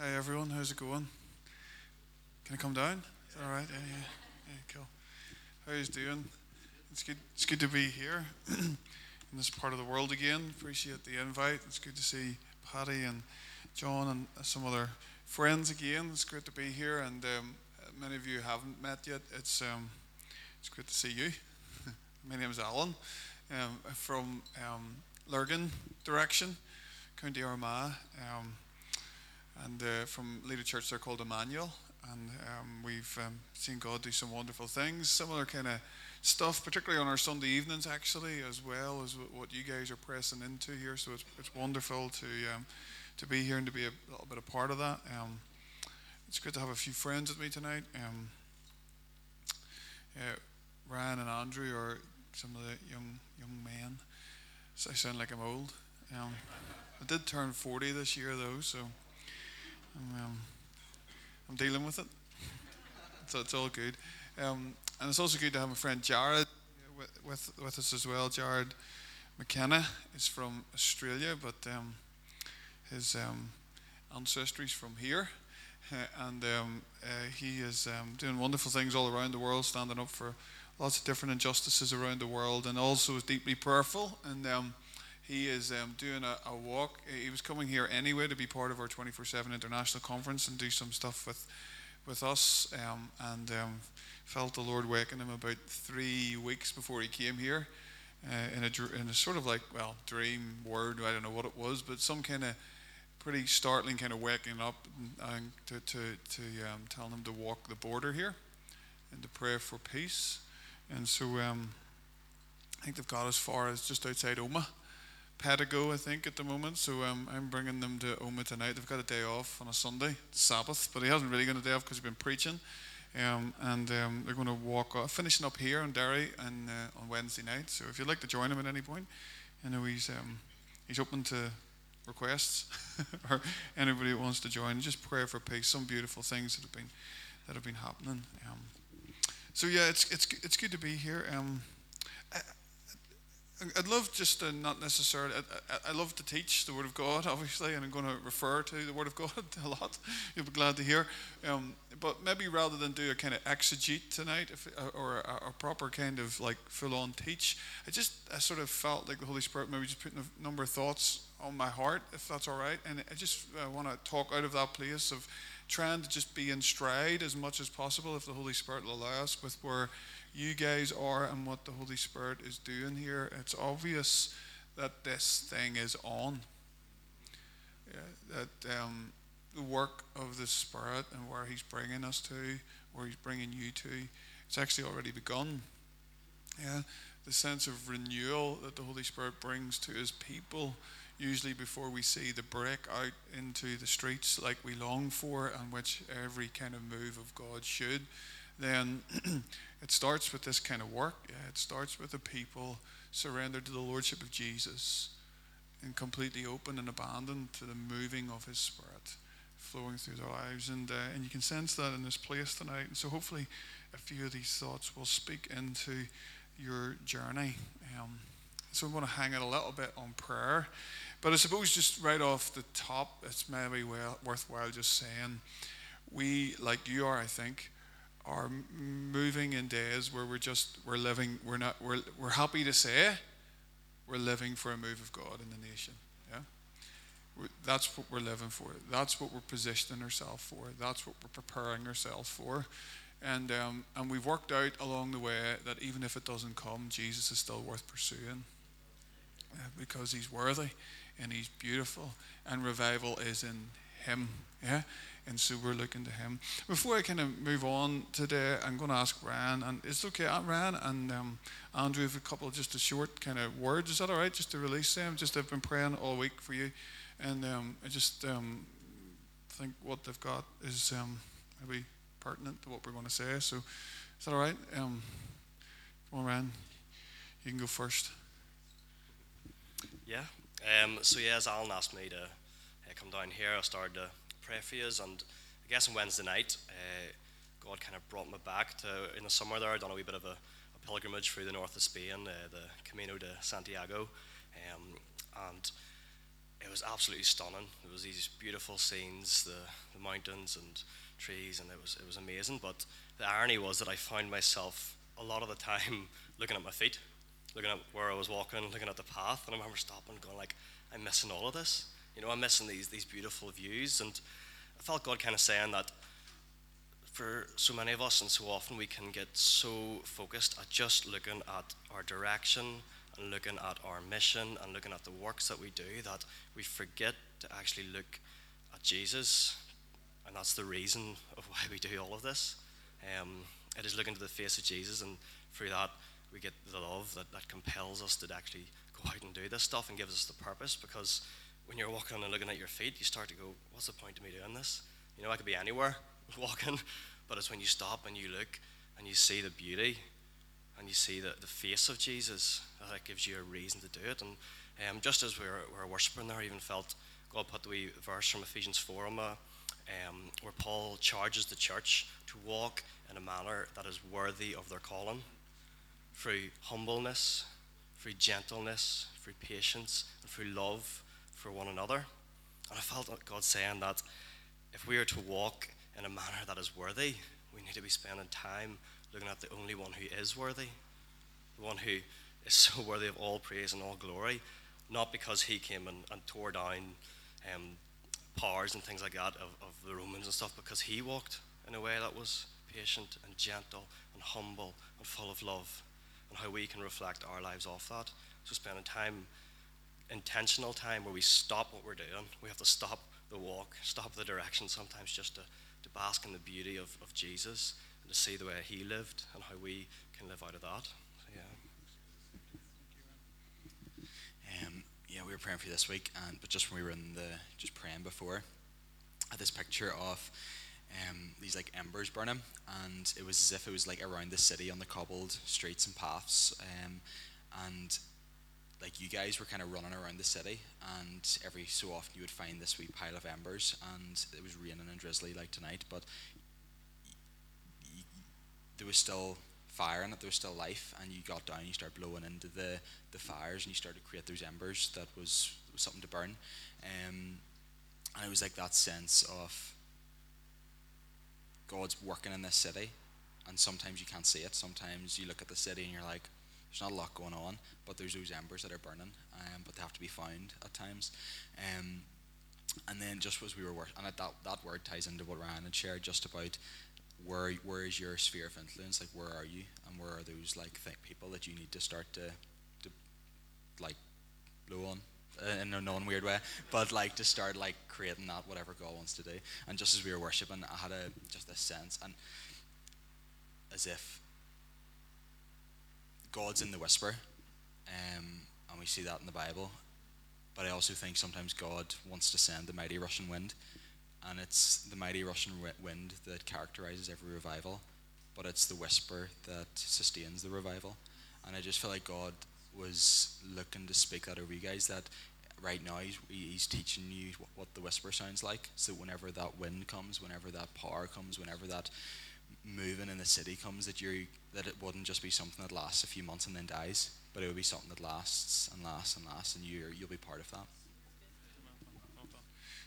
Hey everyone, how's it going? Can I come down? Is that all right? Yeah, yeah, yeah, cool. How you doing? It's good. It's good to be here in this part of the world again. Appreciate the invite. It's good to see Patty and John and some other friends again. It's great to be here, and um, many of you haven't met yet. It's um, it's great to see you. My name is Alan. Um, from um, Lurgan direction, County Armagh. Um, and uh, from Leader Church, they're called Emmanuel, and um, we've um, seen God do some wonderful things, similar kind of stuff, particularly on our Sunday evenings, actually, as well as what you guys are pressing into here. So it's, it's wonderful to um, to be here and to be a little bit a part of that. Um, it's good to have a few friends with me tonight. Um, Ryan and Andrew are some of the young young men. So I sound like I'm old. Um, I did turn 40 this year, though, so I'm, um, I'm dealing with it. so it's all good. Um, and it's also good to have my friend Jared with, with, with us as well. Jared McKenna is from Australia, but um, his um, ancestry is from here. Uh, and um, uh, he is um, doing wonderful things all around the world, standing up for lots of different injustices around the world, and also is deeply prayerful. And um, he is um, doing a, a, walk. He was coming here anyway to be part of our 24 7 international conference and do some stuff with, with us. Um, and um, felt the Lord waking him about three weeks before he came here uh, in, a, in a sort of like, well, dream word. I don't know what it was, but some kind of pretty startling kind of waking up and, to, to, to um, telling him to walk the border here and to pray for peace. And so um, I think they've got as far as just outside Omagh Pettigo, I think, at the moment. So um, I'm bringing them to Omagh tonight. They've got a day off on a Sunday, Sabbath, but he hasn't really got a day off because he's been preaching. Um, and um, they're going to walk off, finishing up here in Derry and, uh, on Wednesday night. So if you'd like to join him at any point, I know he's um, he's open to requests or anybody who wants to join. Just pray for peace. Some beautiful things that have been that have been happening. Um, so yeah, it's it's it's good to be here. Um, I'd love just to not necessarily, I, I, love to teach the Word of God, obviously, and I'm going to refer to the Word of God a lot. You'll be glad to hear. Um, but maybe rather than do a kind of exegete tonight if, uh, or a, a, proper kind of like full on teach, I just I sort of felt like the Holy Spirit maybe just putting a number of thoughts on my heart, if that's all right. And I just uh, want to talk out of that place of trying to just be in stride as much as possible, if the Holy Spirit will allow us, with where you guys are and what the Holy Spirit is doing here. It's obvious that this thing is on. Yeah, that um, the work of the Spirit and where He's bringing us to, where He's bringing you to, it's actually already begun. Yeah, the sense of renewal that the Holy Spirit brings to His people, usually before we see the break out into the streets like we long for, and which every kind of move of God should then it starts with this kind of work. It starts with the people surrendered to the Lordship of Jesus and completely open and abandoned to the moving of His Spirit flowing through their lives. And, uh, and you can sense that in this place tonight. And so hopefully a few of these thoughts will speak into your journey. Um, so I'm going to hang it a little bit on prayer. But I suppose just right off the top, it's maybe well, worthwhile just saying we, like you are, I think, are moving in days where we're just we're living we're not we're, we're happy to say we're living for a move of god in the nation yeah? We're, that's what we're living for. That's what we're positioning ourselves for. That's what we're preparing ourselves for. And um, and we've worked out along the way that even if it doesn't come jesus is still worth pursuing uh, because he's worthy and he's beautiful and revival is in him yeah and so we're looking to him. Before I kind of move on today, I'm going to ask Ryan, and it's okay, uh, Ryan and um, Andrew have a couple just a short kind of words. Is that all right? Just to release them. Just I've been praying all week for you, and um, I just um, think what they've got is um, maybe pertinent to what we're going to say. So is that all right? Um, come on, Ryan. You can go first. Yeah. Um, so yeah, as Alan asked me to uh, come down here, I started to pray for you. And I guess on Wednesday night, uh, God kind of brought me back to in the summer there. I'd done a wee bit of a, a pilgrimage through the north of Spain, uh, the Camino de Santiago, um, and it was absolutely stunning. It was these beautiful scenes, the, the mountains and trees, and it was it was amazing. But the irony was that I found myself a lot of the time looking at my feet, looking at where I was walking, looking at the path, and I remember stopping, going like, "I'm missing all of this. You know, I'm missing these these beautiful views." And I felt God kind of saying that for so many of us, and so often we can get so focused at just looking at our direction and looking at our mission and looking at the works that we do that we forget to actually look at Jesus. And that's the reason of why we do all of this. Um, it is looking to the face of Jesus, and through that, we get the love that, that compels us to actually go out and do this stuff and gives us the purpose. Because when you're walking and looking at your feet, you start to go, What's the point of me doing this? You know, I could be anywhere walking, but it's when you stop and you look and you see the beauty and you see the, the face of Jesus that gives you a reason to do it. And um, just as we were, we were worshiping there, I even felt God put the wee verse from Ephesians 4 on my, um, where Paul charges the church to walk in a manner that is worthy of their calling through humbleness, through gentleness, through patience, and through love for one another. And I felt God saying that if we are to walk in a manner that is worthy, we need to be spending time looking at the only one who is worthy, the one who is so worthy of all praise and all glory, not because he came and, and tore down um, powers and things like that of, of the Romans and stuff, because he walked in a way that was patient and gentle and humble and full of love, and how we can reflect our lives off that. So, spending time, intentional time, where we stop what we're doing, we have to stop the walk, stop the direction sometimes just to, to bask in the beauty of, of Jesus and to see the way he lived and how we can live out of that. So, yeah. Um, yeah, we were praying for you this week, and but just when we were in the just praying before, I had this picture of um, these like embers burning, and it was as if it was like around the city on the cobbled streets and paths, um, and like you guys were kind of running around the city, and every so often you would find this wee pile of embers, and it was raining and drizzly like tonight, but there was still fire in it, there was still life, and you got down, you started blowing into the, the fires, and you started to create those embers that was, was something to burn, um, and it was like that sense of God's working in this city, and sometimes you can't see it. Sometimes you look at the city and you're like, there's not a lot going on, but there's those embers that are burning, um, but they have to be found at times. Um, and then just as we were working, and that, that word ties into what Ryan had shared just about where where is your sphere of influence? Like where are you, and where are those like th- people that you need to start to to like blow on uh, in a non-weird way, but like to start like creating that whatever God wants to do. And just as we were worshiping, I had a just a sense, and as if God's in the whisper, um, and we see that in the Bible. But I also think sometimes God wants to send the mighty rushing wind, and it's the mighty rushing wind that characterizes every revival, but it's the whisper that sustains the revival. And I just feel like God was looking to speak that over you guys that right now he's, he's teaching you what the whisper sounds like. So whenever that wind comes, whenever that power comes, whenever that moving in the city comes, that you that it wouldn't just be something that lasts a few months and then dies, but it would be something that lasts and lasts and lasts, and you you'll be part of that.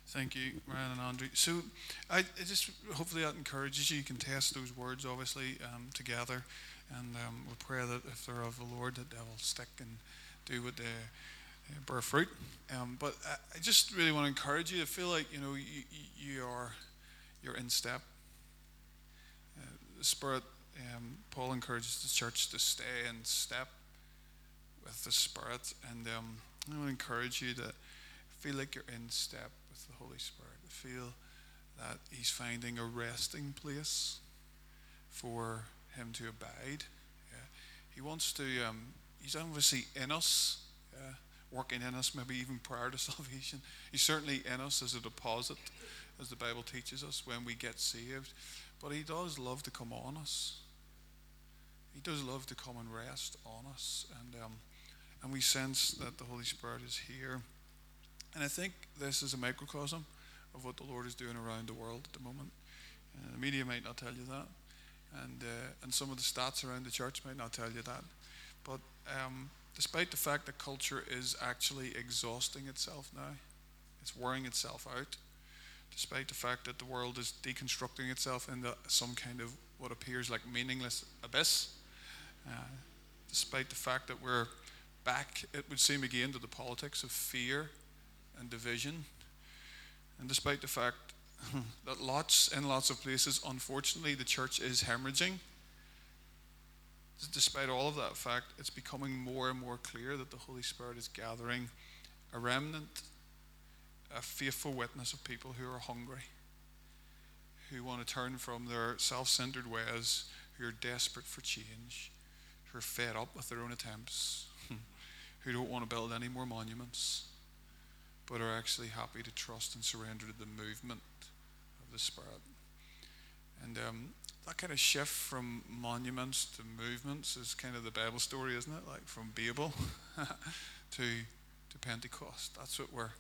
Thank you, Ryan and Andrew. So, I, I just hopefully that encourages you. You can test those words, obviously, um, together, and um, we'll pray that if they're of the Lord, that they will stick and do what they uh, bear fruit. Um, but I, I just really want to encourage you to feel like you know you, you are you're in step. The Spirit, um, Paul encourages the church to stay in step with the Spirit, and um, I want to encourage you to feel like you're in step with the Holy Spirit. To feel that He's finding a resting place for Him to abide. Yeah. He wants to, um, He's obviously in us, yeah, working in us, maybe even prior to salvation. He's certainly in us as a deposit, as the Bible teaches us when we get saved. But He does love to come on us. He does love to come and rest on us. And, um, and we sense that the Holy Spirit is here. And I think this is a microcosm of what the Lord is doing around the world at the moment. Uh, the media might not tell you that, and uh, and some of the stats around the church might not tell you that. But um, despite the fact that culture is actually exhausting itself now, It's wearing itself out, despite the fact that the world is deconstructing itself into some kind of what appears like meaningless abyss. Uh, despite the fact that we're back, it would seem again, to the politics of fear and division. And despite the fact that lots and lots of places, unfortunately, the church is hemorrhaging, despite all of that fact, it's becoming more and more clear that the Holy Spirit is gathering a remnant, a faithful witness of people who are hungry, who want to turn from their self centered ways, who are desperate for change, who are fed up with their own attempts, who don't want to build any more monuments, but are actually happy to trust and surrender to the movement of the Spirit. And um, that kind of shift from monuments to movements is kind of the Bible story, isn't it? Like from Babel to to Pentecost. That's what we're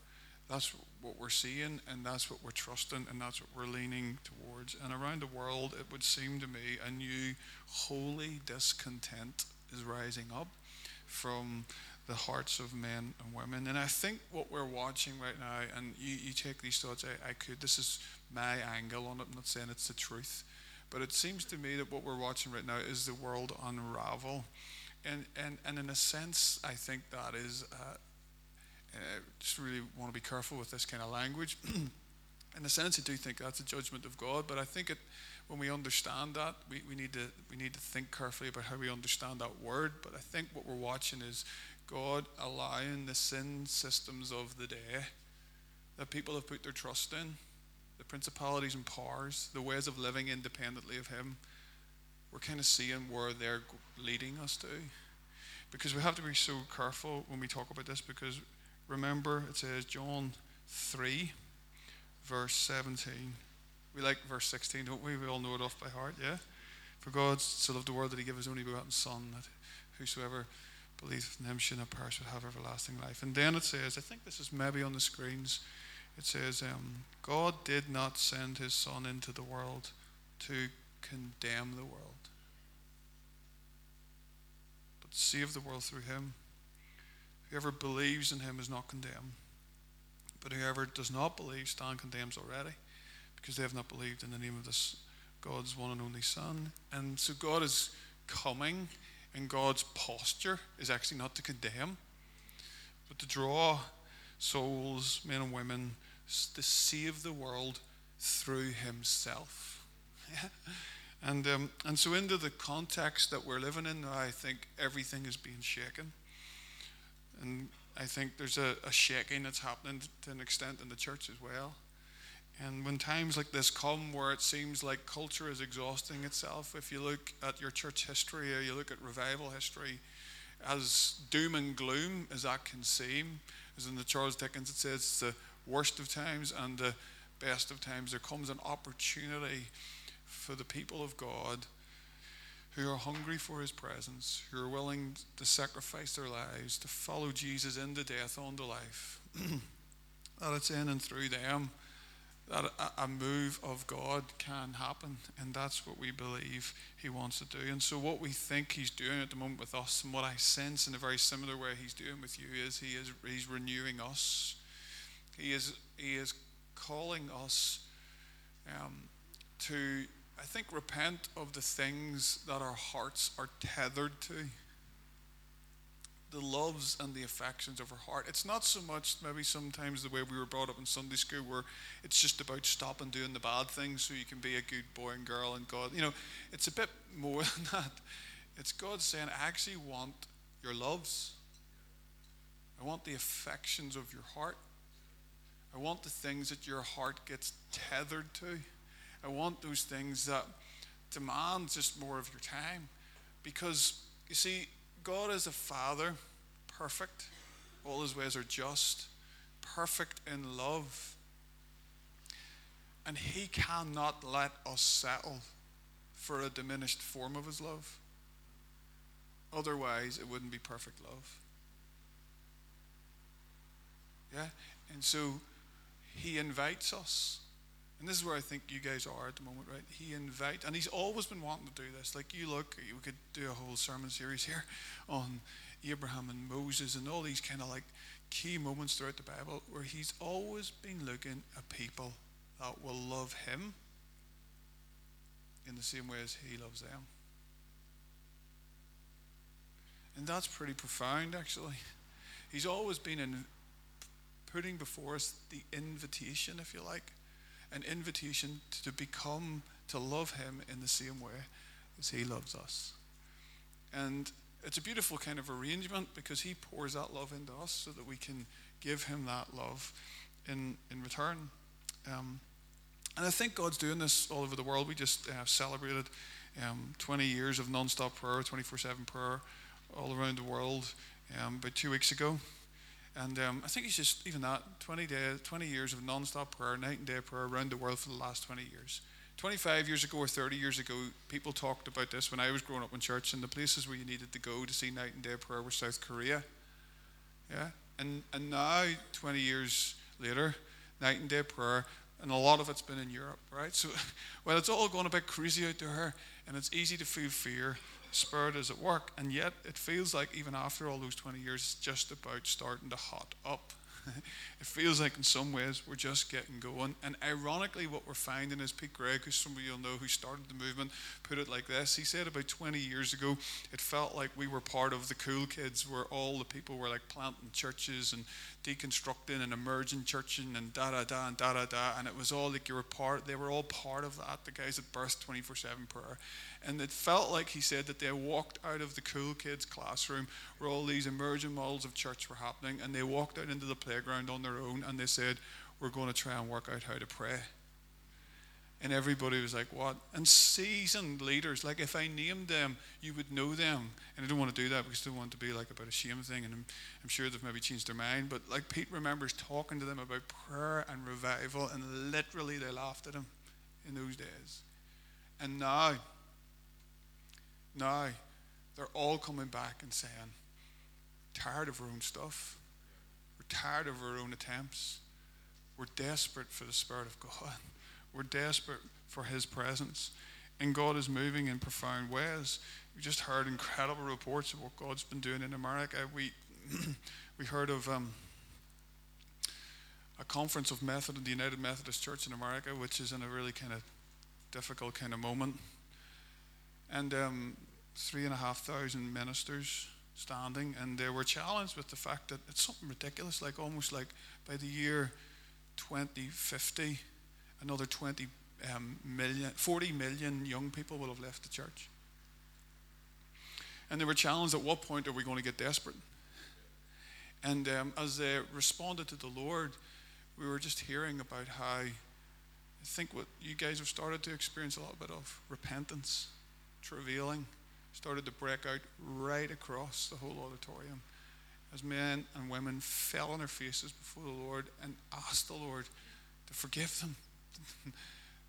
that's what we're seeing and that's what we're trusting and that's what we're leaning towards. And around the world it would seem to me a new holy discontent is rising up from the hearts of men and women. And I think what we're watching right now, and you, you take these thoughts, I, I could, this is my angle on it, I'm not saying it's the truth, but it seems to me that what we're watching right now is the world unravel. And, and, and in a sense, I think that is, uh, I just really want to be careful with this kind of language. in a sense, I do think that's a judgment of God, but I think it, when we understand that, we, we, need to, we need to think carefully about how we understand that word. But I think what we're watching is God allowing the sin systems of the day that people have put their trust in, the principalities and powers, the ways of living independently of Him, we're kind of seeing where they're leading us to. Because we have to be so careful when we talk about this, because remember, it says John 3, verse 17. We like verse 16, don't we? We all know it off by heart, yeah? For God so loved the world that He gave His only begotten Son, that whosoever believes in him should not perish but have everlasting life. And then it says, I think this is maybe on the screens, it says, um, God did not send his Son into the world to condemn the world, but save the world through him. Whoever believes in him is not condemned, but whoever does not believe stand condemns already, because they have not believed in the name of this God's one and only Son. And so God is coming and God's posture is actually not to condemn, but to draw souls, men and women, to save the world through Himself. and, um, and so, into the context that we're living in now, I think everything is being shaken. And I think there's a, a shaking that's happening to an extent in the church as well. And when times like this come where it seems like culture is exhausting itself, if you look at your church history or you look at revival history, as doom and gloom as that can seem, as in the Charles Dickens it says, it's the worst of times and the best of times, there comes an opportunity for the people of God who are hungry for his presence, who are willing to sacrifice their lives to follow Jesus into death, unto life, that it's in and through them that a, move of God can happen, and that's what we believe He wants to do. And so, what we think He's doing at the moment with us, and what I sense in a very similar way He's doing with you, is He is He's renewing us. He is He is calling us um, to, I think, repent of the things that our hearts are tethered to the loves and the affections of our heart. It's not so much maybe sometimes the way we were brought up in Sunday school where it's just about stopping doing the bad things so you can be a good boy and girl and God. You know, it's a bit more than that. It's God saying, I actually want your loves. I want the affections of your heart. I want the things that your heart gets tethered to. I want those things that demand just more of your time. Because, you see, God is a father, perfect. All his ways are just, perfect in love. And he cannot let us settle for a diminished form of his love. Otherwise, it wouldn't be perfect love. Yeah? And so he invites us and this is where I think you guys are at the moment, right? He invite, and he's always been wanting to do this. Like you look, we could do a whole sermon series here on Abraham and Moses and all these kind of like key moments throughout the Bible where he's always been looking at people that will love him in the same way as he loves them. And that's pretty profound, actually. He's always been in putting before us the invitation, if you like, an invitation to become, to love him in the same way as he loves us. And it's a beautiful kind of arrangement because he pours that love into us so that we can give him that love in, in return. Um, and I think God's doing this all over the world. We just uh, celebrated um, 20 years of non-stop prayer, 24/7 prayer, all around the world um, about two weeks ago. And um, I think it's just even that 20 days, 20 years of non-stop prayer, night and day prayer around the world for the last 20 years. 25 years ago or 30 years ago, people talked about this when I was growing up in church, and the places where you needed to go to see night and day prayer were South Korea. Yeah? And, and now, 20 years later, night and day prayer, and a lot of it's been in Europe, right? So, well, it's all going a bit crazy out there, and it's easy to feel fear. Spirit is at work, and yet it feels like even after all those 20 years, it's just about starting to hot up. it feels like in some ways we're just getting going. And ironically, what we're finding is Pete Greig, who some of you'll know who started the movement, put it like this. He said about 20 years ago, it felt like we were part of the cool kids, where all the people were like planting churches and deconstructing and emerging churching and da da da and da da da. And it was all like you were part, they were all part of that, the guys that birthed 24 7 prayer. And it felt like he said that they walked out of the cool kids' classroom where all these emerging models of church were happening, and they walked out into the playground on their own and they said, We're going to try and work out how to pray. And everybody was like, What? And seasoned leaders, like if I named them, you would know them. And I don't want to do that because I don't want to be like about a shame thing. And I'm, I'm sure they've maybe changed their mind. But like Pete remembers talking to them about prayer and revival, and literally they laughed at him in those days. And now, now, they're all coming back and saying, tired of our own stuff. We're tired of our own attempts. We're desperate for the Spirit of God. We're desperate for His presence. And God is moving in profound ways. We just heard incredible reports of what God's been doing in America. We, we heard of um, a conference of Method, the United Methodist Church in America, which is in a really kind of difficult kind of moment and um, three and a half thousand ministers standing, and they were challenged with the fact that it's something ridiculous, like almost like by the year 2050, another 20 um, million, 40 million young people will have left the church. And they were challenged at what point are we going to get desperate? And um, as they responded to the Lord, we were just hearing about how I think what you guys have started to experience a little bit of repentance travailing started to break out right across the whole auditorium as men and women fell on their faces before the Lord and asked the Lord to forgive them,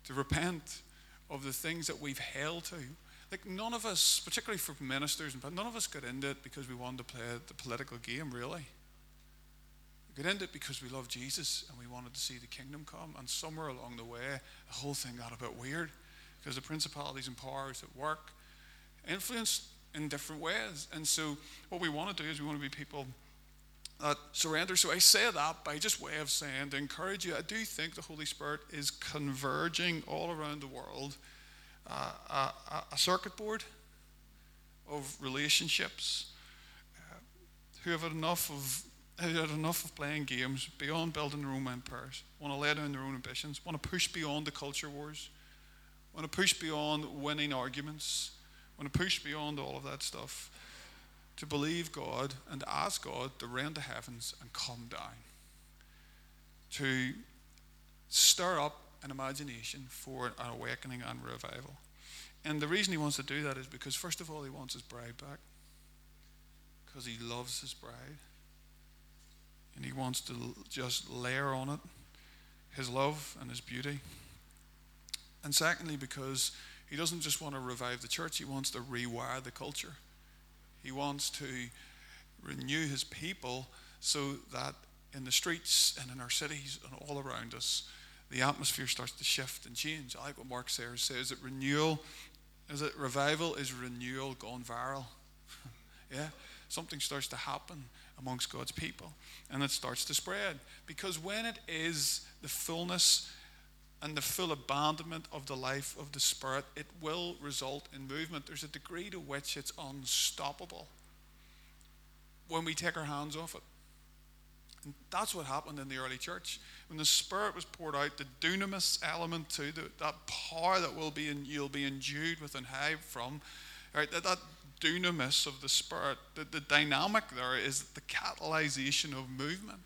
to repent of the things that we've held to. Like none of us, particularly for ministers, but none of us got into it because we wanted to play the political game, really. We got into it because we love Jesus and we wanted to see the kingdom come. And somewhere along the way, the whole thing got a bit weird because the principalities and powers at work influence in different ways. And so, what we want to do is we want to be people that surrender. So, I say that by just way of saying to encourage you, I do think the Holy Spirit is converging all around the world uh, a, a, circuit board of relationships uh, who have had enough of who had enough of playing games beyond building their own empires, want to lay down their own ambitions, want to push beyond the culture wars want to push beyond winning arguments, want to push beyond all of that stuff to believe God and to ask God to rend the heavens and come down, to stir up an imagination for an awakening and revival. And the reason he wants to do that is because, first of all, he wants his bride back, because he loves his bride. And he wants to just layer on it his love and his beauty. And secondly, because he doesn't just want to revive the church, he wants to rewire the culture. He wants to renew his people so that in the streets and in our cities and all around us, the atmosphere starts to shift and change. I like what Mark Sayers says that renewal, is it revival is renewal gone viral. yeah? something starts to happen amongst God's people and it starts to spread. Because when it is the fullness and the full abandonment of the life of the Spirit, it will result in movement. There's a degree to which it's unstoppable when we take our hands off it. And that's what happened in the early church. When the Spirit was poured out, the dunamis element to the, that power that will be in, you'll be endued with and have from, right, that, that dunamis of the Spirit, the, the dynamic there is the catalyzation of movement.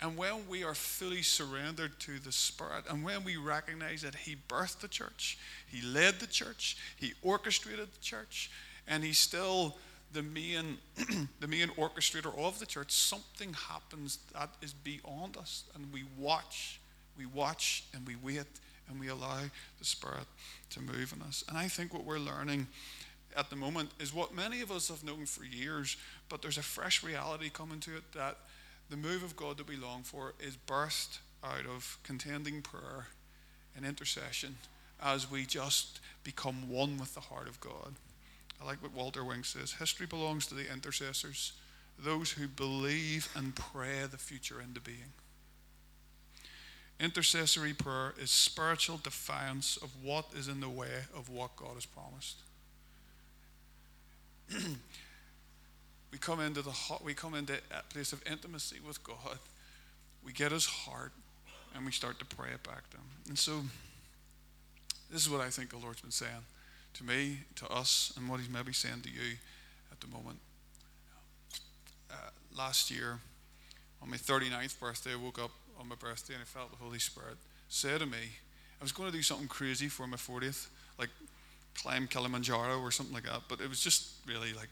And when we are fully surrendered to the Spirit, and when we recognize that He birthed the church, He led the church, He orchestrated the church, and He's still the main, the main orchestrator of the church, something happens that is beyond us. And we watch, we watch, and we wait, and we allow the Spirit to move in us. And I think what we're learning at the moment is what many of us have known for years, but there's a fresh reality coming to it that the move of God that we long for is burst out of contending prayer and intercession as we just become one with the heart of God. I like what Walter Wink says history belongs to the intercessors, those who believe and pray the future into being. Intercessory prayer is spiritual defiance of what is in the way of what God has promised. we come into the we come into a place of intimacy with God. We get His heart, and we start to pray it back to Him. And so, this is what I think the Lord's been saying to me, to us, and what He's maybe saying to you at the moment. Uh, last year, on my 39th birthday, I woke up on my birthday and I felt the Holy Spirit say to me, I was going to do something crazy for my 40th, like climb Kilimanjaro or something like that. But it was just really like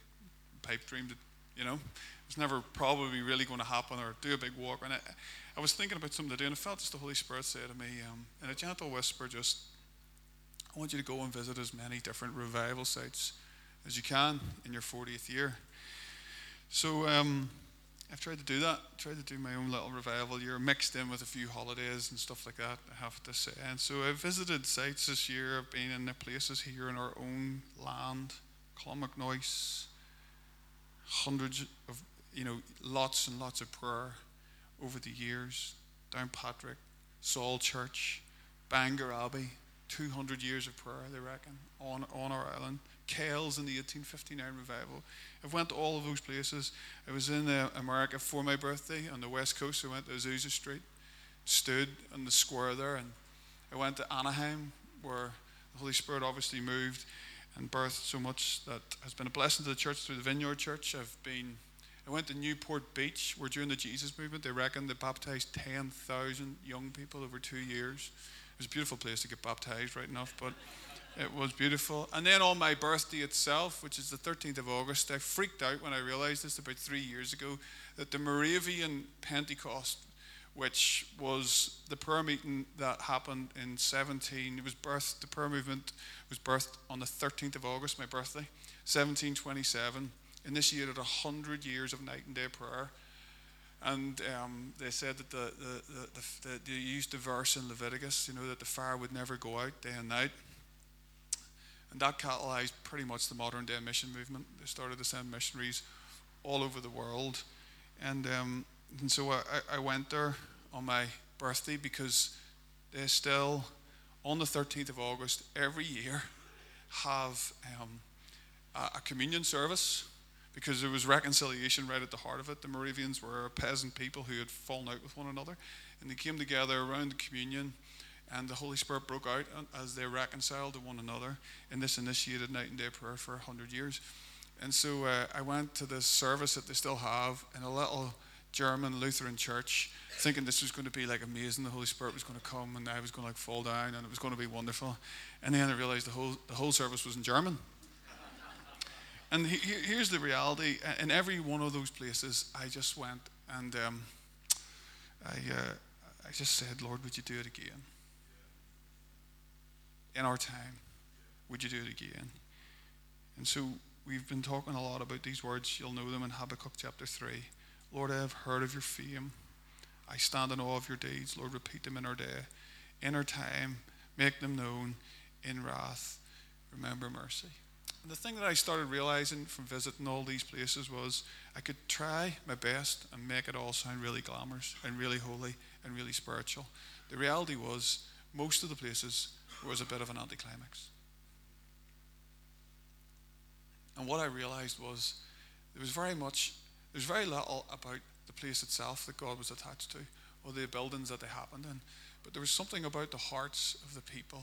pipe dream, that, you know. It was never probably really going to happen or do a big walk. And I, I was thinking about something to do, and I felt just the Holy Spirit say to me, um, in a gentle whisper, just, I want you to go and visit as many different revival sites as you can in your 40th year. So, um, I've tried to do that. Tried to do my own little revival year, mixed in with a few holidays and stuff like that. I have to say. And so I've visited sites this year. I've been in the places here in our own land, Clonmacnoise. Hundreds of, you know, lots and lots of prayer over the years. Downpatrick, Saul Church, Bangor Abbey, 200 years of prayer, they reckon, on, on our island. Kells in the 1859 revival. I've went to all of those places. I was in uh, America for my birthday on the west coast. I went to Azusa Street, stood on the square there, and I went to Anaheim, where the Holy Spirit obviously moved and birthed so much that has been a blessing to the church through the Vineyard Church. I've been, I went to Newport Beach, where during the Jesus movement they reckon they baptized 10,000 young people over two years. It was a beautiful place to get baptized, right enough, but. It was beautiful. And then on my birthday itself, which is the 13th of August, I freaked out when I realized this about three years ago that the Moravian Pentecost, which was the prayer meeting that happened in 17, it was birthed, the prayer movement was birthed on the 13th of August, my birthday, 1727, initiated 100 years of night and day prayer. And um, they said that the, the, the, the, they used the verse in Leviticus, you know, that the fire would never go out day and night. And that catalyzed pretty much the modern day mission movement. They started to send missionaries all over the world. And, um, and so I, I went there on my birthday because they still, on the 13th of August, every year, have um, a, a communion service because there was reconciliation right at the heart of it. The Moravians were a peasant people who had fallen out with one another, and they came together around the communion and the Holy Spirit broke out as they reconciled to one another in this initiated night and day prayer for 100 years. And so uh, I went to this service that they still have in a little German Lutheran church, thinking this was going to be like amazing. The Holy Spirit was going to come and I was going to like fall down and it was going to be wonderful. And then I realized the whole, the whole service was in German. And he, here's the reality in every one of those places, I just went and um, I, uh, I just said, Lord, would you do it again? in our time. Would you do it again? And so we've been talking a lot about these words. You'll know them in Habakkuk chapter 3. Lord, I have heard of your fame. I stand in awe of your deeds. Lord, repeat them in our day. In our time, make them known. In wrath, remember mercy. And the thing that I started realizing from visiting all these places was I could try my best and make it all sound really glamorous and really holy and really spiritual. The reality was, most of the places was a bit of an anticlimax. And what I realized was there was very much, there was very little about the place itself that God was attached to or the buildings that they happened in. But there was something about the hearts of the people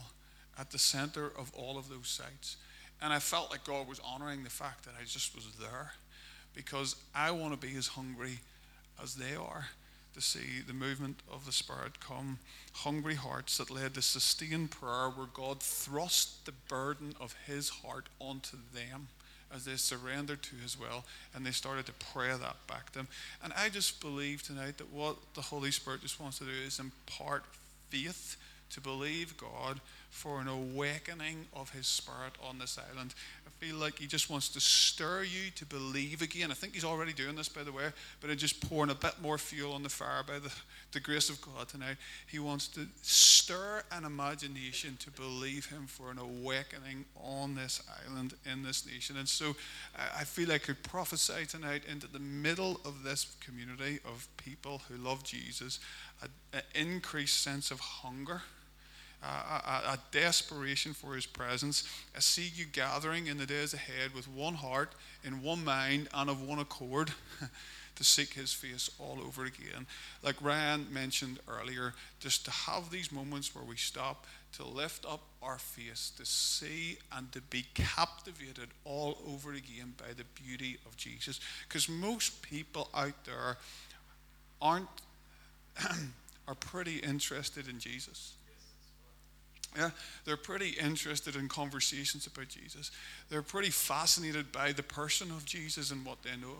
at the center of all of those sites. And I felt like God was honoring the fact that I just was there because I want to be as hungry as they are to see the movement of the Spirit come. Hungry hearts that led to sustained prayer where God thrust the burden of His heart onto them as they surrendered to His will and they started to pray that back to Him. And I just believe tonight that what the Holy Spirit just wants to do is impart faith to believe God for an awakening of His Spirit on this island. I feel like He just wants to stir you to believe again. I think He's already doing this, by the way, but it's just pouring a bit more fuel on the fire by the, the grace of God tonight. He wants to stir an imagination to believe Him for an awakening on this island, in this nation. And so I feel like I could prophesy tonight into the middle of this community of people who love Jesus an increased sense of hunger a, a, desperation for his presence. I see you gathering in the days ahead with one heart, in one mind, and of one accord. to seek his face all over again. Like Ryan mentioned earlier, just to have these moments where we stop to lift up our face, to see and to be captivated all over again by the beauty of Jesus. Because most people out there aren't are pretty interested in Jesus. Yeah, they're pretty interested in conversations about Jesus. They're pretty fascinated by the person of Jesus and what they know.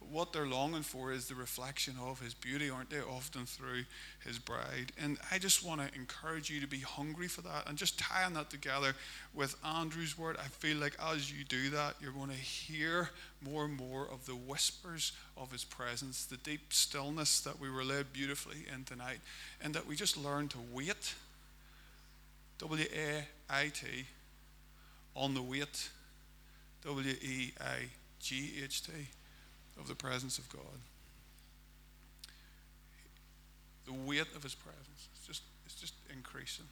But what they're longing for is the reflection of his beauty, aren't they? Often through his bride. And I just want to encourage you to be hungry for that and just tying that together with Andrew's word. I feel like as you do that, you're going to hear more and more of the whispers of his presence, the deep stillness that we were led beautifully in tonight, and that we just learn to wait W A I T, on the weight, W E I G H T, of the presence of God. The weight of His presence is just, it's just increasing.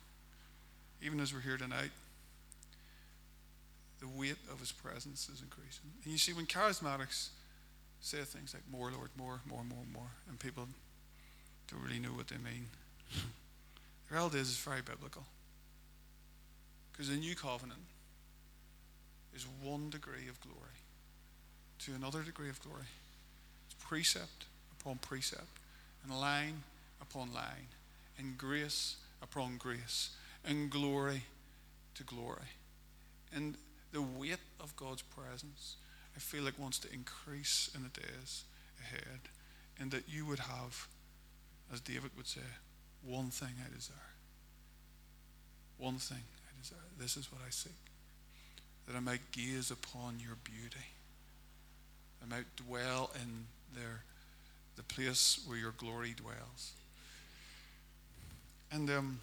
Even as we're here tonight, the weight of His presence is increasing. And you see, when charismatics say things like more, Lord, more, more, more, more, and people don't really know what they mean, the reality is it's very biblical. Because the new covenant is one degree of glory to another degree of glory. It's precept upon precept, and line upon line, and grace upon grace, and glory to glory. And the weight of God's presence, I feel like wants to increase in the days ahead, and that you would have, as David would say, one thing I desire. One thing desire. This is what I seek. That I might gaze upon your beauty. I might dwell in there, the place where your glory dwells. And um,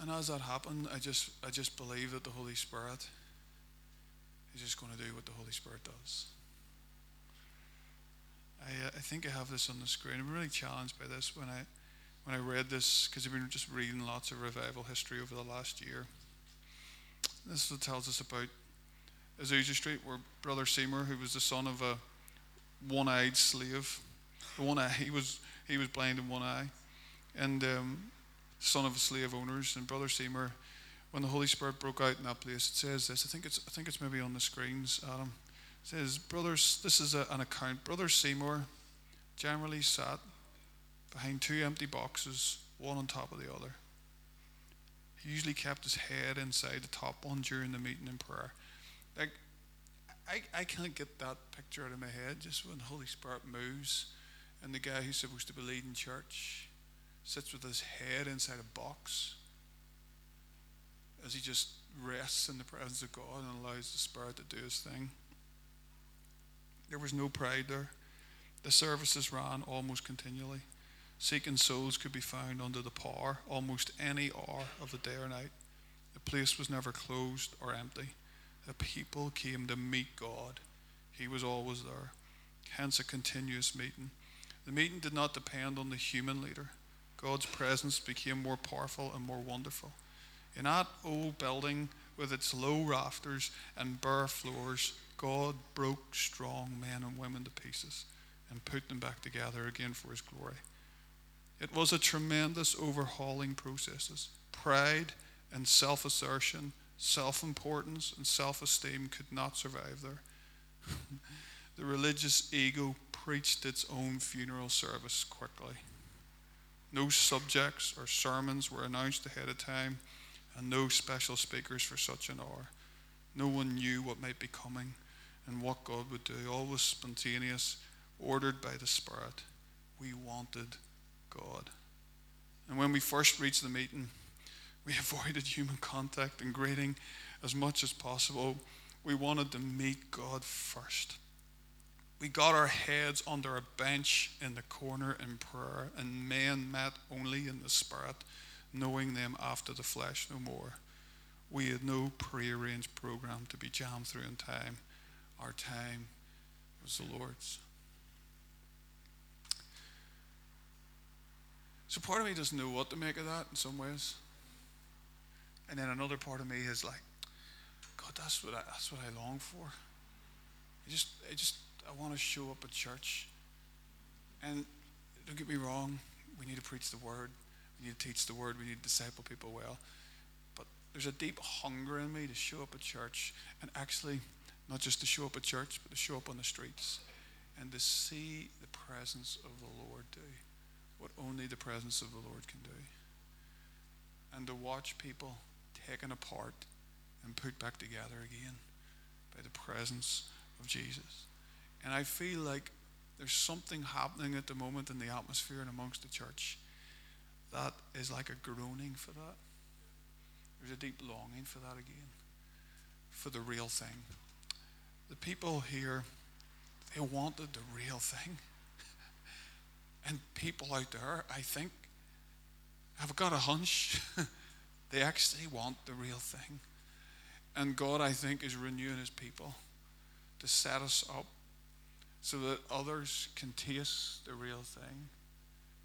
and as that happened, I just I just believe that the Holy Spirit is just going to do what the Holy Spirit does. I, uh, I think I have this on the screen. I'm really challenged by this when I when I read this, because I've been just reading lots of revival history over the last year. This tells us about Azusa Street, where Brother Seymour, who was the son of a one-eyed slave, the one eye, he was he was blind in one eye, and um, son of slave owners. And Brother Seymour, when the Holy Spirit broke out in that place, it says this. I think it's I think it's maybe on the screens, Adam. It says, brothers, this is a, an account. Brother Seymour generally sat behind two empty boxes, one on top of the other. He usually kept his head inside the top one during the meeting and prayer. Like, I, I can't get that picture out of my head just when the Holy Spirit moves and the guy who's supposed to be leading church sits with his head inside a box as he just rests in the presence of God and allows the Spirit to do his thing. There was no pride there. The services ran almost continually. Seeking souls could be found under the power almost any hour of the day or night. The place was never closed or empty. The people came to meet God. He was always there. Hence a continuous meeting. The meeting did not depend on the human leader. God's presence became more powerful and more wonderful. In that old building with its low rafters and bare floors, God broke strong men and women to pieces and put them back together again for his glory. It was a tremendous overhauling process. Pride and self assertion, self importance, and self esteem could not survive there. the religious ego preached its own funeral service quickly. No subjects or sermons were announced ahead of time, and no special speakers for such an hour. No one knew what might be coming and what God would do. All was spontaneous, ordered by the Spirit. We wanted God. And when we first reached the meeting, we avoided human contact and greeting as much as possible. We wanted to meet God first. We got our heads under a bench in the corner in prayer, and men met only in the Spirit, knowing them after the flesh no more. We had no prearranged program to be jammed through in time. Our time was the Lord's. So part of me doesn't know what to make of that in some ways. And then another part of me is like, God, that's what I, that's what I long for. I just, I just, I want to show up at church. And don't get me wrong, we need to preach the word. We need to teach the word. We need to disciple people well. But there's a deep hunger in me to show up at church and actually not just to show up at church, but to show up on the streets and to see the presence of the Lord do what only the presence of the Lord can do. And to watch people taken apart and put back together again by the presence of Jesus. And I feel like there's something happening at the moment in the atmosphere and amongst the church that is like a groaning for that. There's a deep longing for that again, for the real thing. The people here, they wanted the real thing. And people out there, I think, have got a hunch. they actually want the real thing. And God, I think, is renewing his people to set us up so that others can taste the real thing.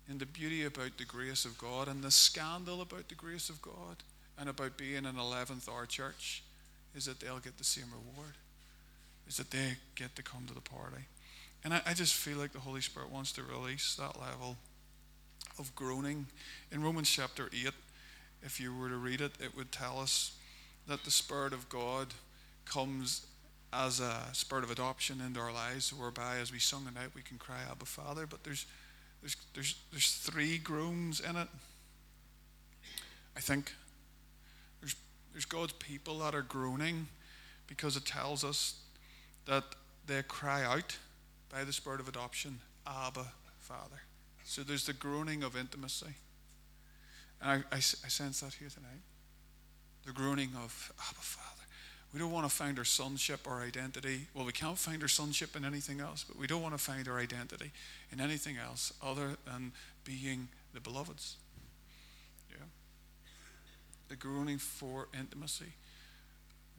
And the beauty about the grace of God and the scandal about the grace of God and about being an 11th hour church is that they'll get the same reward, is that they get to come to the party. And I, I just feel like the Holy Spirit wants to release that level of groaning. In Romans chapter 8, if you were to read it, it would tell us that the Spirit of God comes as a spirit of adoption into our lives, whereby as we sung the night we can cry Abba Father. But there's there's there's there's three groans in it. I think there's there's God's people that are groaning because it tells us that they cry out by the spirit of adoption, Abba, Father. So there's the groaning of intimacy. And I, I, I sense that here tonight. The groaning of Abba, Father. We don't want to find our sonship or identity. Well, we can't find our sonship in anything else, but we don't want to find our identity in anything else other than being the beloveds. Yeah. The groaning for intimacy.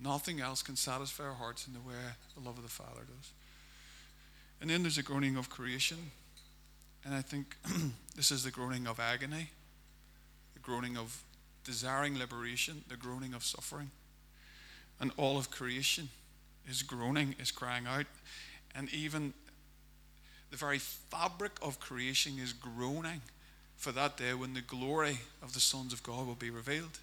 Nothing else can satisfy our hearts in the way the love of the Father does. And then there's the groaning of creation. And I think this is the groaning of agony, the groaning of desiring liberation, the groaning of suffering. And all of creation is groaning, is crying out. And even the very fabric of creation is groaning for that day when the glory of the sons of God will be revealed.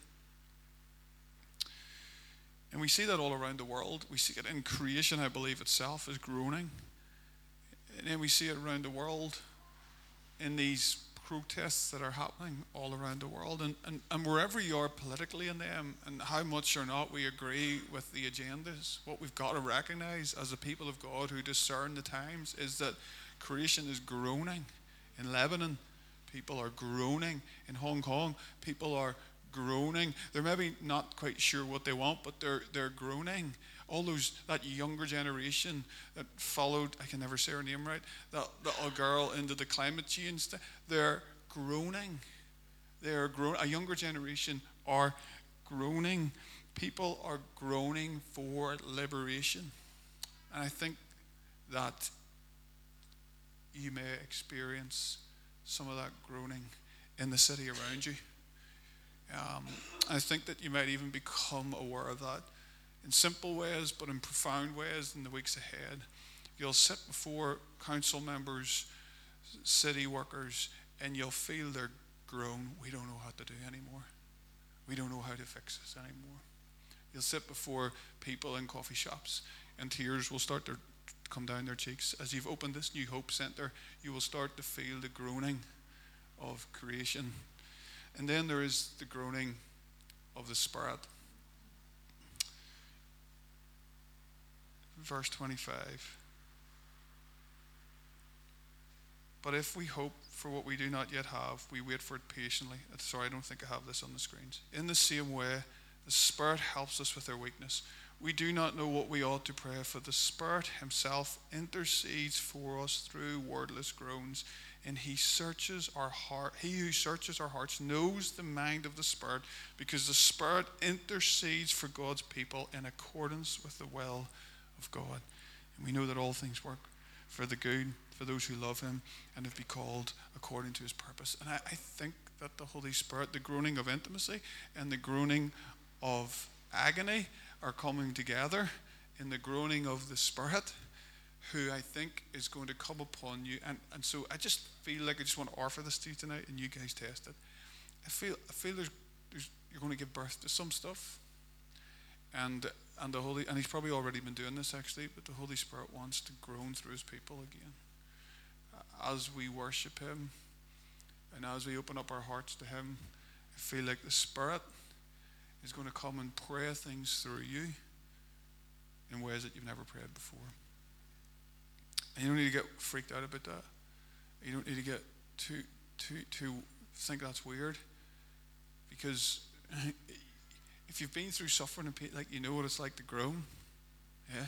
And we see that all around the world. We see it in creation, I believe, itself is groaning. And then we see it around the world in these protests that are happening all around the world. And, and, and wherever you are politically in them, and how much or not we agree with the agendas, what we've got to recognize as a people of God who discern the times is that creation is groaning. In Lebanon, people are groaning. In Hong Kong, people are groaning. They're maybe not quite sure what they want, but they're, they're groaning all those that younger generation that followed I can never say her name right that little girl into the climate change they're groaning they're grown a younger generation are groaning people are groaning for liberation. And I think that you may experience some of that groaning in the city around you. Um, I think that you might even become aware of that in simple ways, but in profound ways in the weeks ahead. You'll sit before council members, city workers, and you'll feel their groan. We don't know how to do anymore. We don't know how to fix this anymore. You'll sit before people in coffee shops, and tears will start to come down their cheeks. As you've opened this New Hope Centre, you will start to feel the groaning of creation. And then there is the groaning of the Spirit. Verse 25. But if we hope for what we do not yet have, we wait for it patiently. Uh, sorry, I don't think I have this on the screens. In the same way, the Spirit helps us with our weakness. We do not know what we ought to pray for. The Spirit Himself intercedes for us through wordless groans, and He searches our heart. He who searches our hearts knows the mind of the Spirit, because the Spirit intercedes for God's people in accordance with the will of God. And we know that all things work for the good for those who love Him and have been called according to His purpose. And I, I think that the Holy Spirit, the groaning of intimacy and the groaning of agony, are coming together in the groaning of the Spirit, who I think is going to come upon you. And, and so I just feel like I just want to offer this to you tonight, and you guys test it. I feel, I feel there's, there's, you're going to give birth to some stuff. And, and the Holy, and He's probably already been doing this actually, but the Holy Spirit wants to groan through His people again. As we worship Him and as we open up our hearts to Him, I feel like the Spirit is going to come and pray things through you in ways that you've never prayed before. And you don't need to get freaked out about that. You don't need to get too, too, too think that's weird. Because if you've been through suffering and pain, like you know what it's like to groan. Yeah.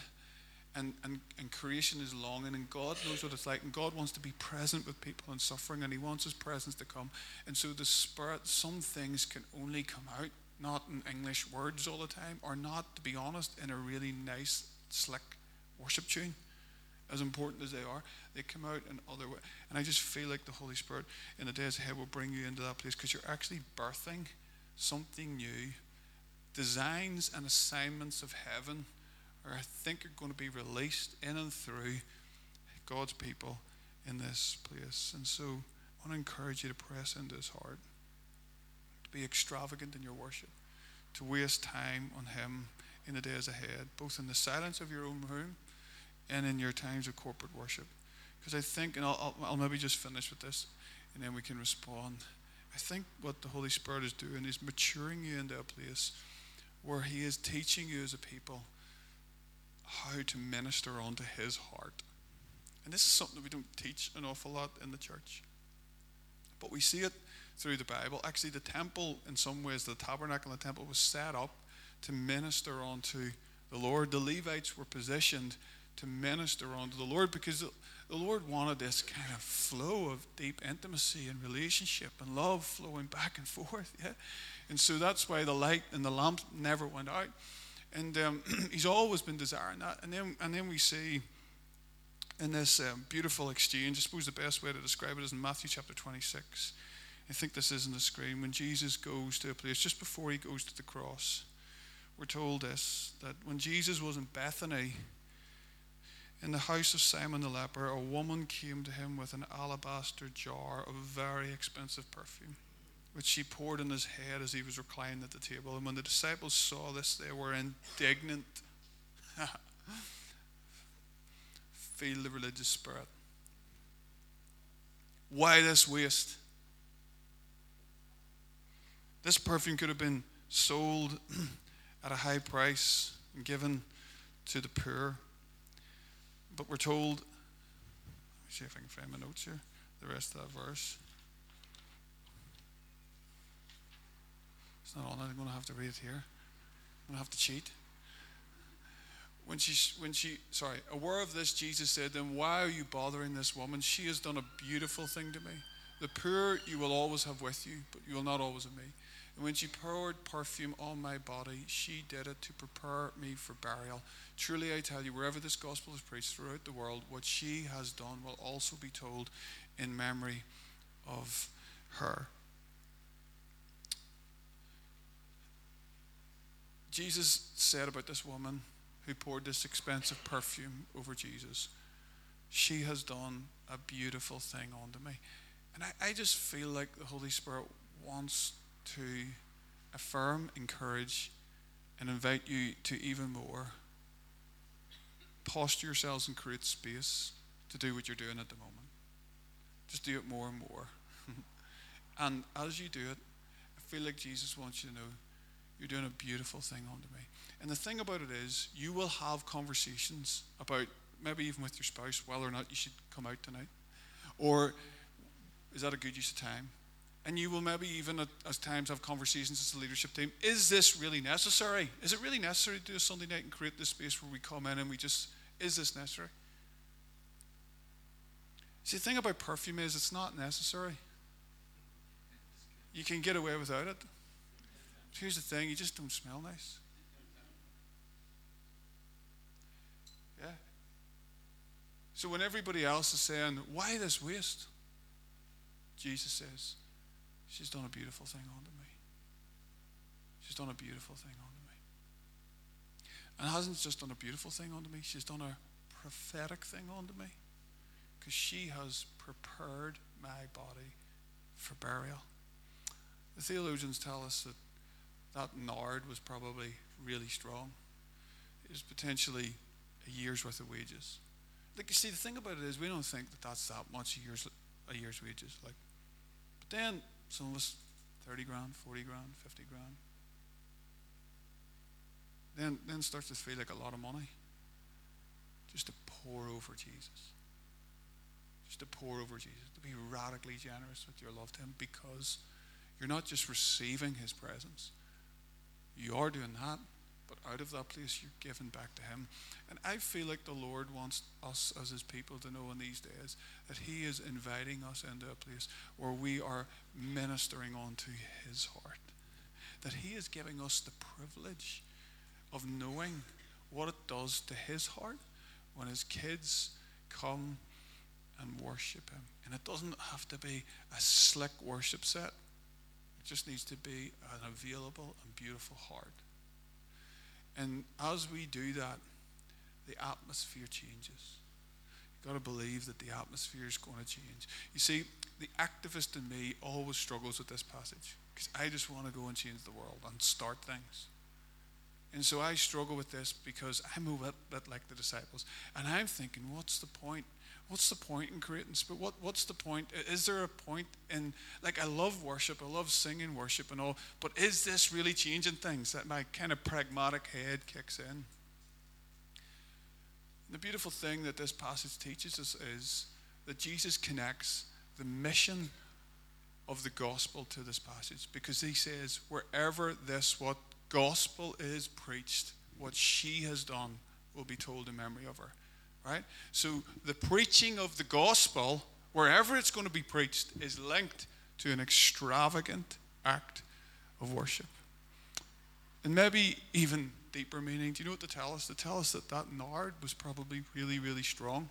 And, and, and creation is longing, and God knows what it's like, and God wants to be present with people in suffering, and He wants His presence to come. And so, the Spirit, some things can only come out not in English words all the time, or not, to be honest, in a really nice, slick worship tune, as important as they are. They come out in other ways. And I just feel like the Holy Spirit in the days ahead will bring you into that place because you're actually birthing something new. Designs and assignments of heaven are, I think, are going to be released in and through God's people in this place. And so I want to encourage you to press into his heart to be extravagant in your worship, to waste time on Him in the days ahead, both in the silence of your own room and in your times of corporate worship. Because I think, and I'll, I'll, I'll maybe just finish with this, and then we can respond. I think what the Holy Spirit is doing is maturing you into a place where He is teaching you as a people how to minister onto His heart. And this is something that we don't teach an awful lot in the church. But we see it through the Bible. Actually, the temple, in some ways, the tabernacle and the temple was set up to minister unto the Lord. The Levites were positioned to minister unto the Lord because the Lord wanted this kind of flow of deep intimacy and relationship and love flowing back and forth. Yeah? And so that's why the light and the lamp never went out. And um, he's always been desiring that. And then, and then we see in this um, beautiful exchange, I suppose the best way to describe it is in Matthew chapter 26. I think this is on the screen. When Jesus goes to a place, just before he goes to the cross, we're told this that when Jesus was in Bethany, in the house of Simon the leper, a woman came to him with an alabaster jar of very expensive perfume, which she poured on his head as he was reclining at the table. And when the disciples saw this, they were indignant. Feel the religious spirit. Why this waste? This perfume could have been sold at a high price and given to the poor. But we're told, let me see if I can find my notes here, the rest of that verse. It's not on I'm going to have to read it here. I'm going to have to cheat. When she, when she, sorry, aware of this, Jesus said, Then why are you bothering this woman? She has done a beautiful thing to me. The poor you will always have with you, but you will not always have me. And when she poured perfume on my body, she did it to prepare me for burial. Truly, I tell you, wherever this gospel is preached throughout the world, what she has done will also be told in memory of her. Jesus said about this woman who poured this expensive perfume over Jesus, She has done a beautiful thing unto me. And I, I just feel like the Holy Spirit wants to affirm, encourage, and invite you to even more. Posture yourselves and create space to do what you're doing at the moment. Just do it more and more. and as you do it, I feel like Jesus wants you to know you're doing a beautiful thing unto me. And the thing about it is, you will have conversations about maybe even with your spouse whether or not you should come out tonight. Or is that a good use of time? And you will maybe even at, at times have conversations as a leadership team. Is this really necessary? Is it really necessary to do a Sunday night and create this space where we come in and we just, is this necessary? See, the thing about perfume is it's not necessary. You can get away without it. Here's the thing you just don't smell nice. Yeah. So when everybody else is saying, why this waste? Jesus says, she's done a beautiful thing unto me. She's done a beautiful thing unto me. And hasn't just done a beautiful thing unto me, she's done a prophetic thing unto me. Because she has prepared my body for burial. The theologians tell us that that nard was probably really strong. It was potentially a year's worth of wages. Like you see, the thing about it is, we don't think that that's that much a year's a year's wages. Like, but then some of us, thirty grand, forty grand, fifty grand. Then then starts to feel like a lot of money. Just to pour over Jesus. Just to pour over Jesus. To be radically generous with your love to Him because you're not just receiving His presence you are doing that, but out of that place, you're given back to Him. And I feel like the Lord wants us as His people to know in these days that He is inviting us into a place where we are ministering onto His heart. That He is giving us the privilege of knowing what it does to His heart when His kids come and worship Him. And it doesn't have to be a slick worship set. It just needs to be an available and beautiful heart. And as we do that, the atmosphere changes. You've got to believe that the atmosphere is going to change. You see, the activist in me always struggles with this passage because I just want to go and change the world and start things. And so I struggle with this because I'm a bit like the disciples. And I'm thinking, what's the point? What's the point in creating spirit? What, what's the point? Is there a point in, like, I love worship, I love singing worship and all, but is this really changing things that my kind of pragmatic head kicks in? The beautiful thing that this passage teaches us is that Jesus connects the mission of the gospel to this passage because he says, wherever this, what gospel is preached, what she has done will be told in memory of her right? So the preaching of the gospel, wherever it's going to be preached, is linked to an extravagant act of worship. And maybe even deeper meaning. Do you know what to tell us? To tell us that that nard was probably really, really strong.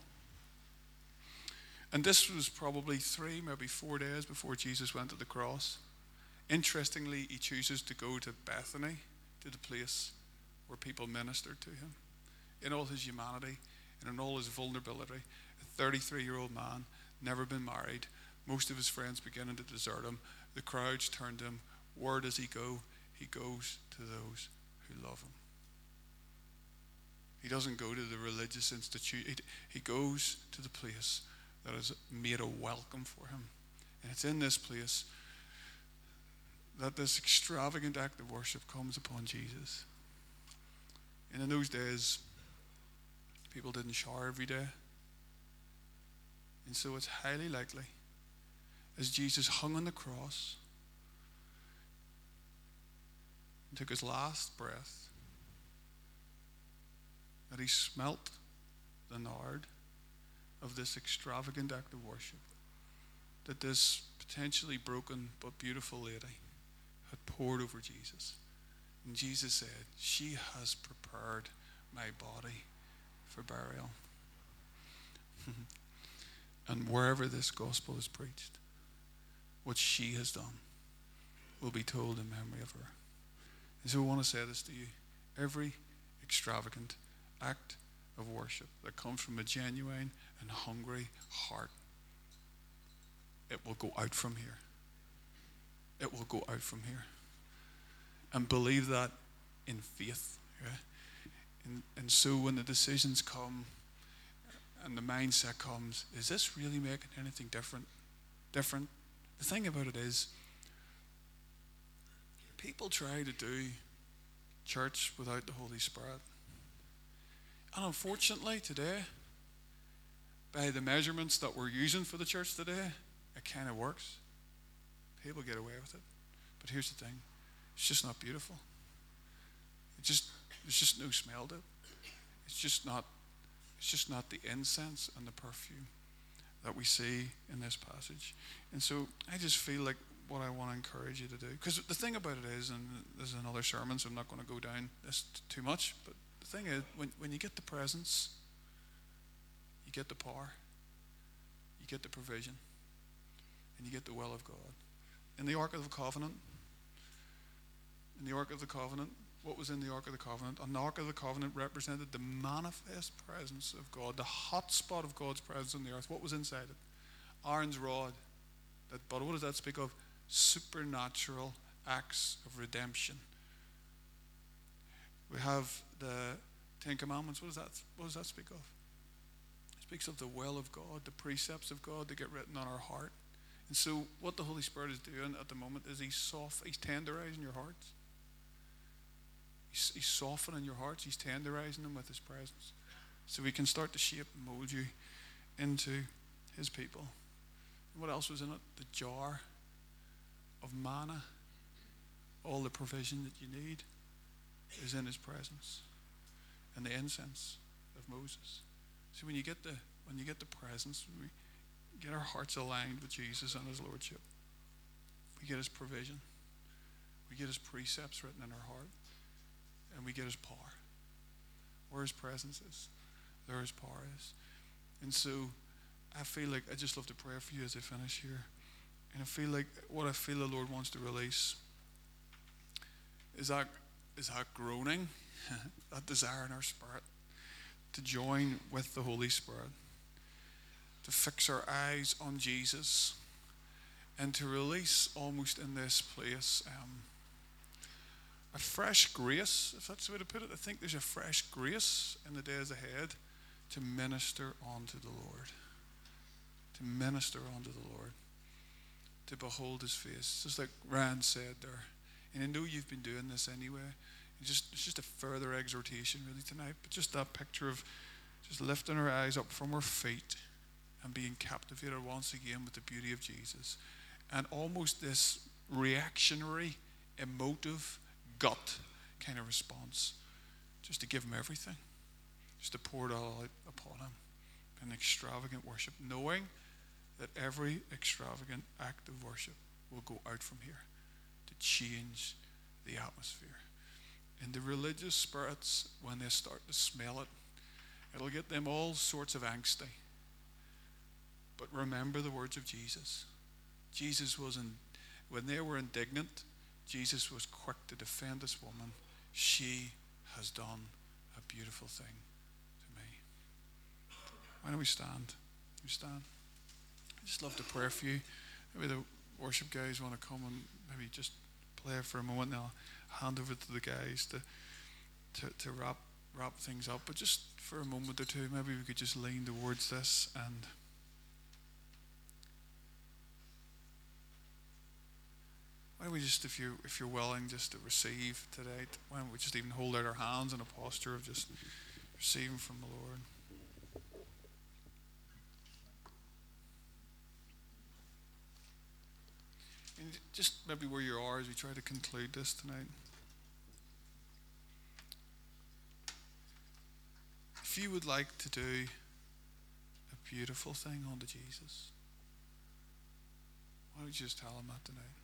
And this was probably three, maybe four days before Jesus went to the cross. Interestingly, he chooses to go to Bethany, to the place where people ministered to him. In all his humanity, and in all his vulnerability. A 33 year old man, never been married, most of his friends beginning to desert him. The crowds turned him. Where does he go? He goes to those who love him. He doesn't go to the religious institute, he goes to the place that has made a welcome for him. And it's in this place that this extravagant act of worship comes upon Jesus. And in those days, People didn't shower every day. And so it's highly likely, as Jesus hung on the cross and took his last breath, that he smelt the nard of this extravagant act of worship. That this potentially broken but beautiful lady had poured over Jesus. And Jesus said, She has prepared my body for burial. and wherever this gospel is preached, what she has done will be told in memory of her. And so I want to say this to you. Every extravagant act of worship that comes from a genuine and hungry heart, it will go out from here. It will go out from here. And believe that in faith. Yeah? And, and so when the decisions come and the mindset comes, is this really making anything different? Different? The thing about it is, people try to do church without the Holy Spirit. And unfortunately, today, by the measurements that we're using for the church today, it kind of works. People get away with it. But here's the thing it's just not beautiful. It just, there's just no smell to it. It's just not, it's just not the incense and the perfume that we see in this passage. And so I just feel like what I want to encourage you to do. Because the thing about it is, and this is another sermon, so I'm not going to go down this too much, but the thing is, when, when you get the presence, you get the power, you get the provision, and you get the will of God. In the Ark of the Covenant, in the Ark of the Covenant, what was in the Ark of the Covenant? And the Ark of the Covenant represented the manifest presence of God, the hot spot of God's presence on the earth. What was inside it? Aaron's rod. That, but what does that speak of? Supernatural acts of redemption. We have the Ten Commandments. What does that, what does that speak of? It speaks of the will of God, the precepts of God that get written on our heart. And so, what the Holy Spirit is doing at the moment is He's soft, He's tenderizing your hearts. He's, he's softening your hearts, He's tenderizing them with His presence. So we can start to shape and mold you into His people. What else was in it? The jar of manna. All the provision that you need is in His presence. And the incense of Moses. See, when you get the when you get the presence, we get our hearts aligned with Jesus and His Lordship. We get His provision. We get His precepts written in our heart and we get his power. Where his presence is, there his power is. And so I feel like I just love to pray for you as I finish here. And I feel like what I feel the Lord wants to release is that is that groaning, that desire in our spirit to join with the Holy Spirit, to fix our eyes on Jesus, and to release almost in this place. Um, a fresh grace, if that's the way to put it. I think there's a fresh grace in the days ahead to minister unto the Lord. To minister unto the Lord. To behold his face. Just like Rand said there. And I know you've been doing this anyway. It's just, it's just a further exhortation really tonight. But just that picture of just lifting our eyes up from our feet and being captivated once again with the beauty of Jesus. And almost this reactionary, emotive, gut kind of response, just to give him everything, just to pour it all out upon him. An extravagant worship, knowing that every extravagant act of worship will go out from here to change the atmosphere. And the religious spirits, when they start to smell it, it'll get them all sorts of angsty. But remember the words of Jesus. Jesus was in, when they were indignant, Jesus was quick to defend this woman. She has done a beautiful thing to me. Why don't we stand? We stand. I just love to pray for you. Maybe the worship guys want to come and maybe just play for a moment. And I'll hand over to the guys to, to, to wrap wrap things up. But just for a moment or two, maybe we could just lean towards this and. Why don't we just, if you if you're willing, just to receive today, why don't we just even hold out our hands in a posture of just receiving from the Lord. And just maybe where you are as we try to conclude this tonight. If you would like to do a beautiful thing unto Jesus, why don't you just tell him that tonight?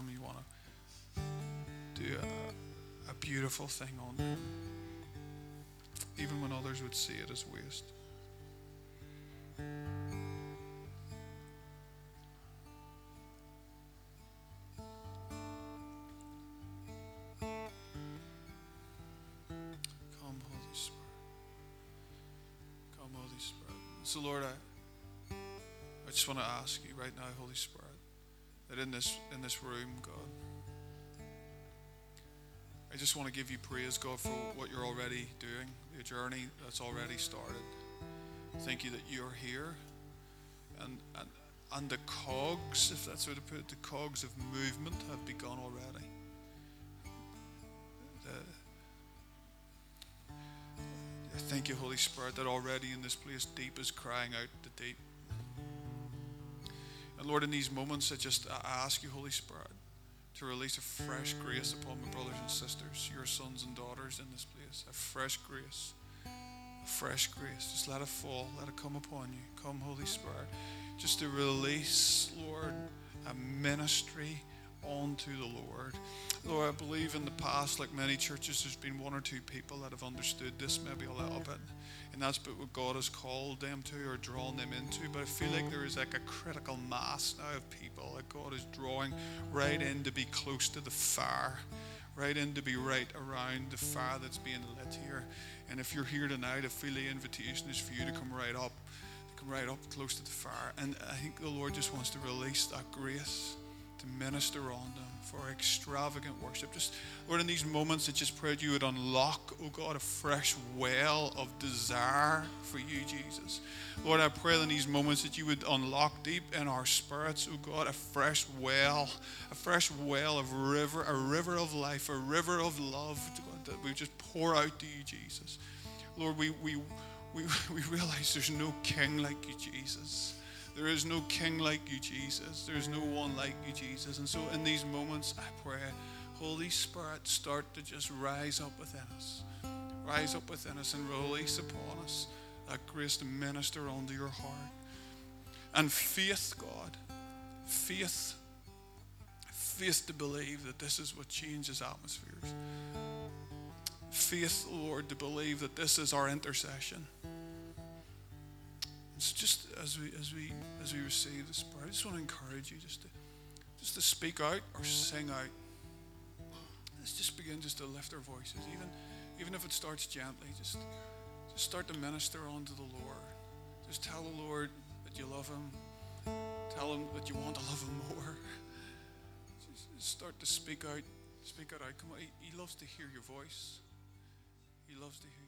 Him you want to do a, a beautiful thing on them, even when others would see it as waste. Come, Holy Spirit. Come, Holy Spirit. So, Lord, I, I just want to ask you right now, Holy Spirit, that in this in this room, God, I just want to give you praise, God, for what you're already doing, the journey that's already started. Thank you that you're here, and and and the cogs, if that's what to put it, the cogs of movement have begun already. The, thank you, Holy Spirit, that already in this place deep is crying out the deep. And Lord, in these moments, I just I ask you, Holy Spirit, to release a fresh grace upon my brothers and sisters, your sons and daughters in this place. A fresh grace. A fresh grace. Just let it fall. Let it come upon you. Come, Holy Spirit. Just to release, Lord, a ministry onto the Lord. Lord, I believe in the past, like many churches, there's been one or two people that have understood this maybe a little bit. And that's what God has called them to or drawn them into. But I feel like there is like a critical mass now of people that God is drawing right in to be close to the fire, right in to be right around the fire that's being lit here. And if you're here tonight, I feel the invitation is for you to come right up, to come right up close to the fire. And I think the Lord just wants to release that grace to minister on them for extravagant worship. Just, Lord, in these moments, I just pray that you would unlock, oh God, a fresh well of desire for you, Jesus. Lord, I pray in these moments that you would unlock deep in our spirits, oh God, a fresh well, a fresh well of river, a river of life, a river of love God, that we just pour out to you, Jesus. Lord, we, we, we, we realize there's no king like you, Jesus. There is no king like you, Jesus. There is no one like you, Jesus. And so in these moments, I pray, Holy Spirit, start to just rise up within us. Rise up within us and release upon us that grace to minister onto your heart. And faith, God, faith, faith to believe that this is what changes atmospheres. Faith, Lord, to believe that this is our intercession. So just as we as we as we receive the Spirit, I just want to encourage you just to just to speak out or sing out. Let's just begin just to lift our voices, even even if it starts gently. Just just start to minister unto the Lord. Just tell the Lord that you love Him. Tell Him that you want to love Him more. Just start to speak out. Speak out. Come on. He, loves to hear your voice. he loves to hear.